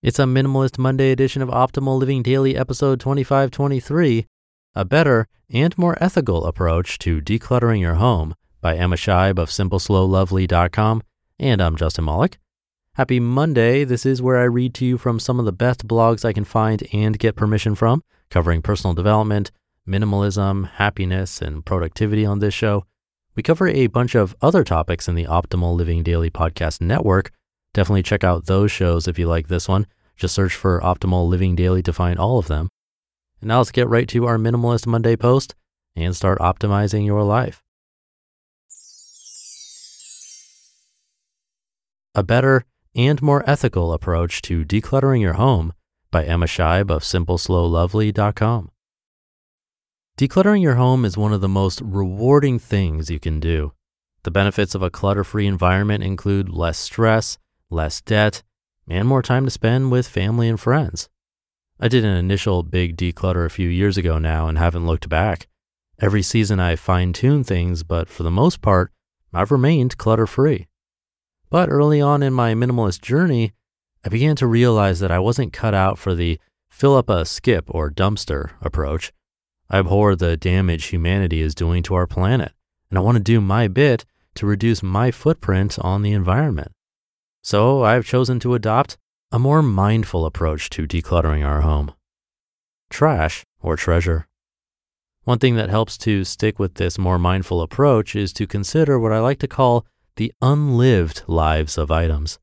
It's a Minimalist Monday edition of Optimal Living Daily, episode 2523 A Better and More Ethical Approach to Decluttering Your Home by Emma Scheib of SimpleSlowLovely.com. And I'm Justin Malik. Happy Monday. This is where I read to you from some of the best blogs I can find and get permission from, covering personal development, minimalism, happiness, and productivity on this show. We cover a bunch of other topics in the Optimal Living Daily podcast network Definitely check out those shows if you like this one. Just search for Optimal Living Daily to find all of them. And now let's get right to our Minimalist Monday post and start optimizing your life. A Better and More Ethical Approach to Decluttering Your Home by Emma Scheib of SimpleSlowLovely.com. Decluttering your home is one of the most rewarding things you can do. The benefits of a clutter free environment include less stress, less debt, and more time to spend with family and friends. I did an initial big declutter a few years ago now and haven't looked back. Every season I fine tune things, but for the most part, I've remained clutter free. But early on in my minimalist journey, I began to realize that I wasn't cut out for the fill up a skip or dumpster approach. I abhor the damage humanity is doing to our planet, and I want to do my bit to reduce my footprint on the environment. So I've chosen to adopt a more mindful approach to decluttering our home. Trash or treasure. One thing that helps to stick with this more mindful approach is to consider what I like to call the unlived lives of items.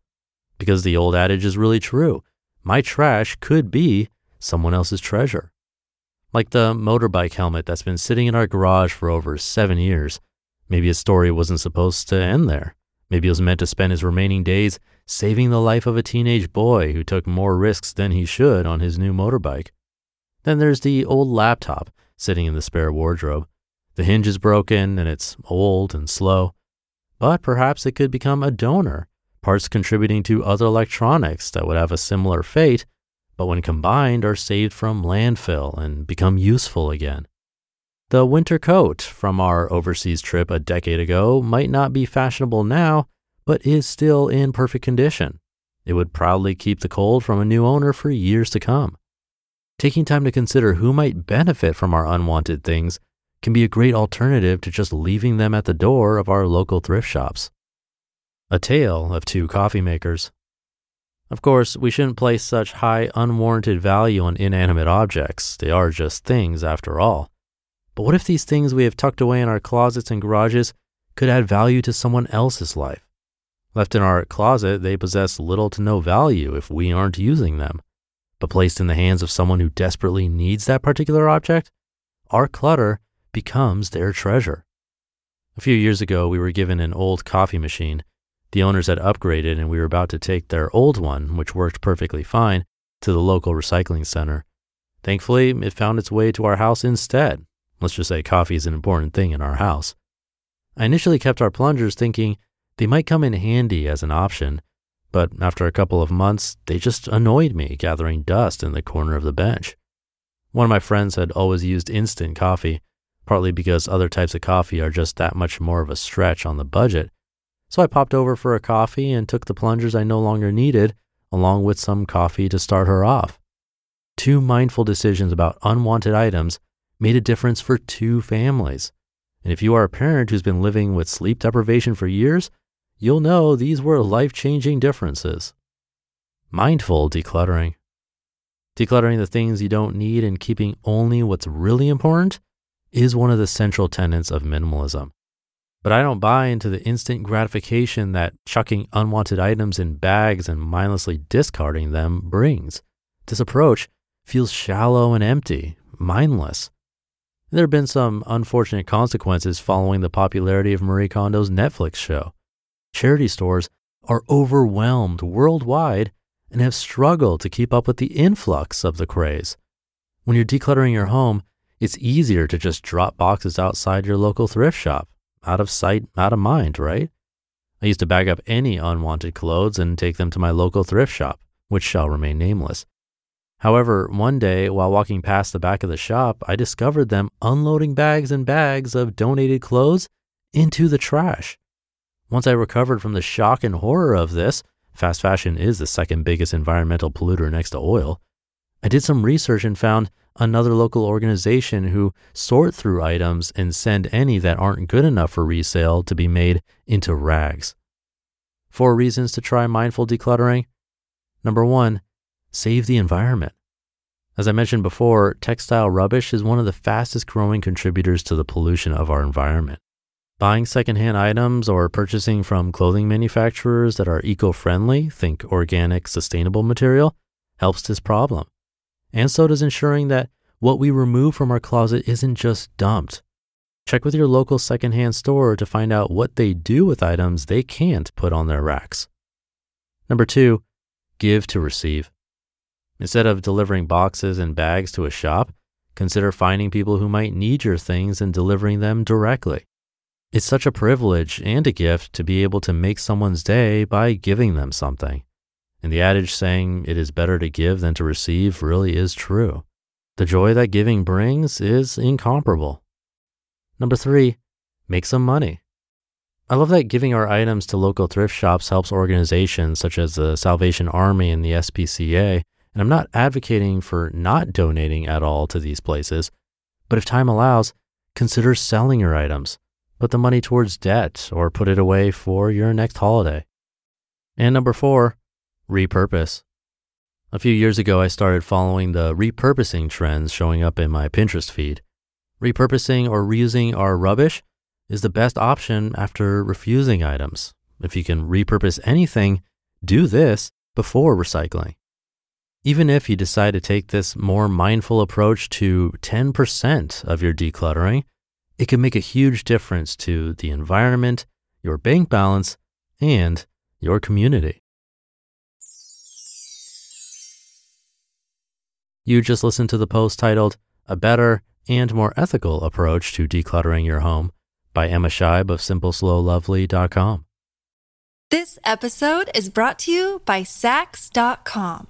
Because the old adage is really true. My trash could be someone else's treasure. Like the motorbike helmet that's been sitting in our garage for over seven years. Maybe a story wasn't supposed to end there. Maybe he was meant to spend his remaining days saving the life of a teenage boy who took more risks than he should on his new motorbike. Then there's the old laptop sitting in the spare wardrobe. The hinge is broken and it's old and slow, but perhaps it could become a donor, parts contributing to other electronics that would have a similar fate, but when combined are saved from landfill and become useful again. The winter coat from our overseas trip a decade ago might not be fashionable now, but is still in perfect condition. It would proudly keep the cold from a new owner for years to come. Taking time to consider who might benefit from our unwanted things can be a great alternative to just leaving them at the door of our local thrift shops. A Tale of Two Coffee Makers. Of course, we shouldn't place such high unwarranted value on inanimate objects. They are just things after all. But what if these things we have tucked away in our closets and garages could add value to someone else's life? Left in our closet, they possess little to no value if we aren't using them. But placed in the hands of someone who desperately needs that particular object, our clutter becomes their treasure. A few years ago, we were given an old coffee machine. The owners had upgraded, and we were about to take their old one, which worked perfectly fine, to the local recycling center. Thankfully, it found its way to our house instead, Let's just say coffee is an important thing in our house. I initially kept our plungers thinking they might come in handy as an option, but after a couple of months, they just annoyed me gathering dust in the corner of the bench. One of my friends had always used instant coffee, partly because other types of coffee are just that much more of a stretch on the budget. So I popped over for a coffee and took the plungers I no longer needed, along with some coffee to start her off. Two mindful decisions about unwanted items made a difference for two families. And if you are a parent who's been living with sleep deprivation for years, you'll know these were life changing differences. Mindful decluttering. Decluttering the things you don't need and keeping only what's really important is one of the central tenets of minimalism. But I don't buy into the instant gratification that chucking unwanted items in bags and mindlessly discarding them brings. This approach feels shallow and empty, mindless. There have been some unfortunate consequences following the popularity of Marie Kondo's Netflix show. Charity stores are overwhelmed worldwide and have struggled to keep up with the influx of the craze. When you're decluttering your home, it's easier to just drop boxes outside your local thrift shop, out of sight, out of mind, right? I used to bag up any unwanted clothes and take them to my local thrift shop, which shall remain nameless. However, one day while walking past the back of the shop, I discovered them unloading bags and bags of donated clothes into the trash. Once I recovered from the shock and horror of this, fast fashion is the second biggest environmental polluter next to oil. I did some research and found another local organization who sort through items and send any that aren't good enough for resale to be made into rags. Four reasons to try mindful decluttering. Number one, save the environment. As I mentioned before, textile rubbish is one of the fastest growing contributors to the pollution of our environment. Buying secondhand items or purchasing from clothing manufacturers that are eco friendly, think organic, sustainable material, helps this problem. And so does ensuring that what we remove from our closet isn't just dumped. Check with your local secondhand store to find out what they do with items they can't put on their racks. Number two, give to receive. Instead of delivering boxes and bags to a shop, consider finding people who might need your things and delivering them directly. It's such a privilege and a gift to be able to make someone's day by giving them something. And the adage saying it is better to give than to receive really is true. The joy that giving brings is incomparable. Number three, make some money. I love that giving our items to local thrift shops helps organizations such as the Salvation Army and the SPCA, and I'm not advocating for not donating at all to these places, but if time allows, consider selling your items put the money towards debt or put it away for your next holiday. And number four, repurpose. A few years ago, I started following the repurposing trends showing up in my Pinterest feed. Repurposing or reusing our rubbish is the best option after refusing items. If you can repurpose anything, do this before recycling. Even if you decide to take this more mindful approach to 10% of your decluttering, it can make a huge difference to the environment, your bank balance, and your community. You just listened to the post titled A Better and More Ethical Approach to Decluttering Your Home by Emma Scheib of SimpleSlowLovely.com. This episode is brought to you by Saks.com.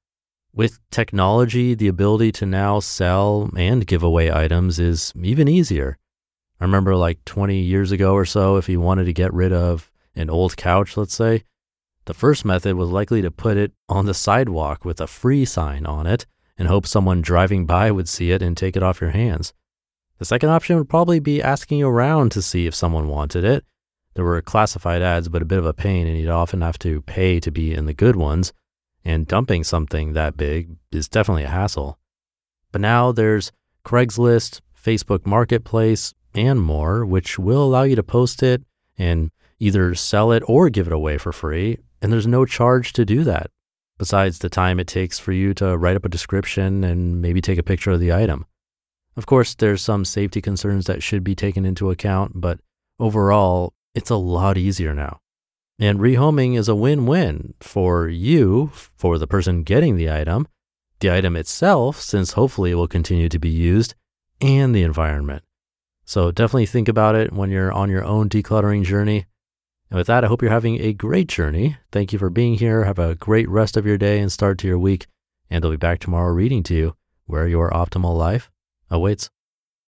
With technology, the ability to now sell and give away items is even easier. I remember like 20 years ago or so, if you wanted to get rid of an old couch, let's say, the first method was likely to put it on the sidewalk with a free sign on it and hope someone driving by would see it and take it off your hands. The second option would probably be asking around to see if someone wanted it. There were classified ads, but a bit of a pain, and you'd often have to pay to be in the good ones. And dumping something that big is definitely a hassle. But now there's Craigslist, Facebook Marketplace, and more, which will allow you to post it and either sell it or give it away for free. And there's no charge to do that, besides the time it takes for you to write up a description and maybe take a picture of the item. Of course, there's some safety concerns that should be taken into account, but overall, it's a lot easier now. And rehoming is a win win for you, for the person getting the item, the item itself, since hopefully it will continue to be used, and the environment. So definitely think about it when you're on your own decluttering journey. And with that, I hope you're having a great journey. Thank you for being here. Have a great rest of your day and start to your week. And I'll be back tomorrow reading to you where your optimal life awaits.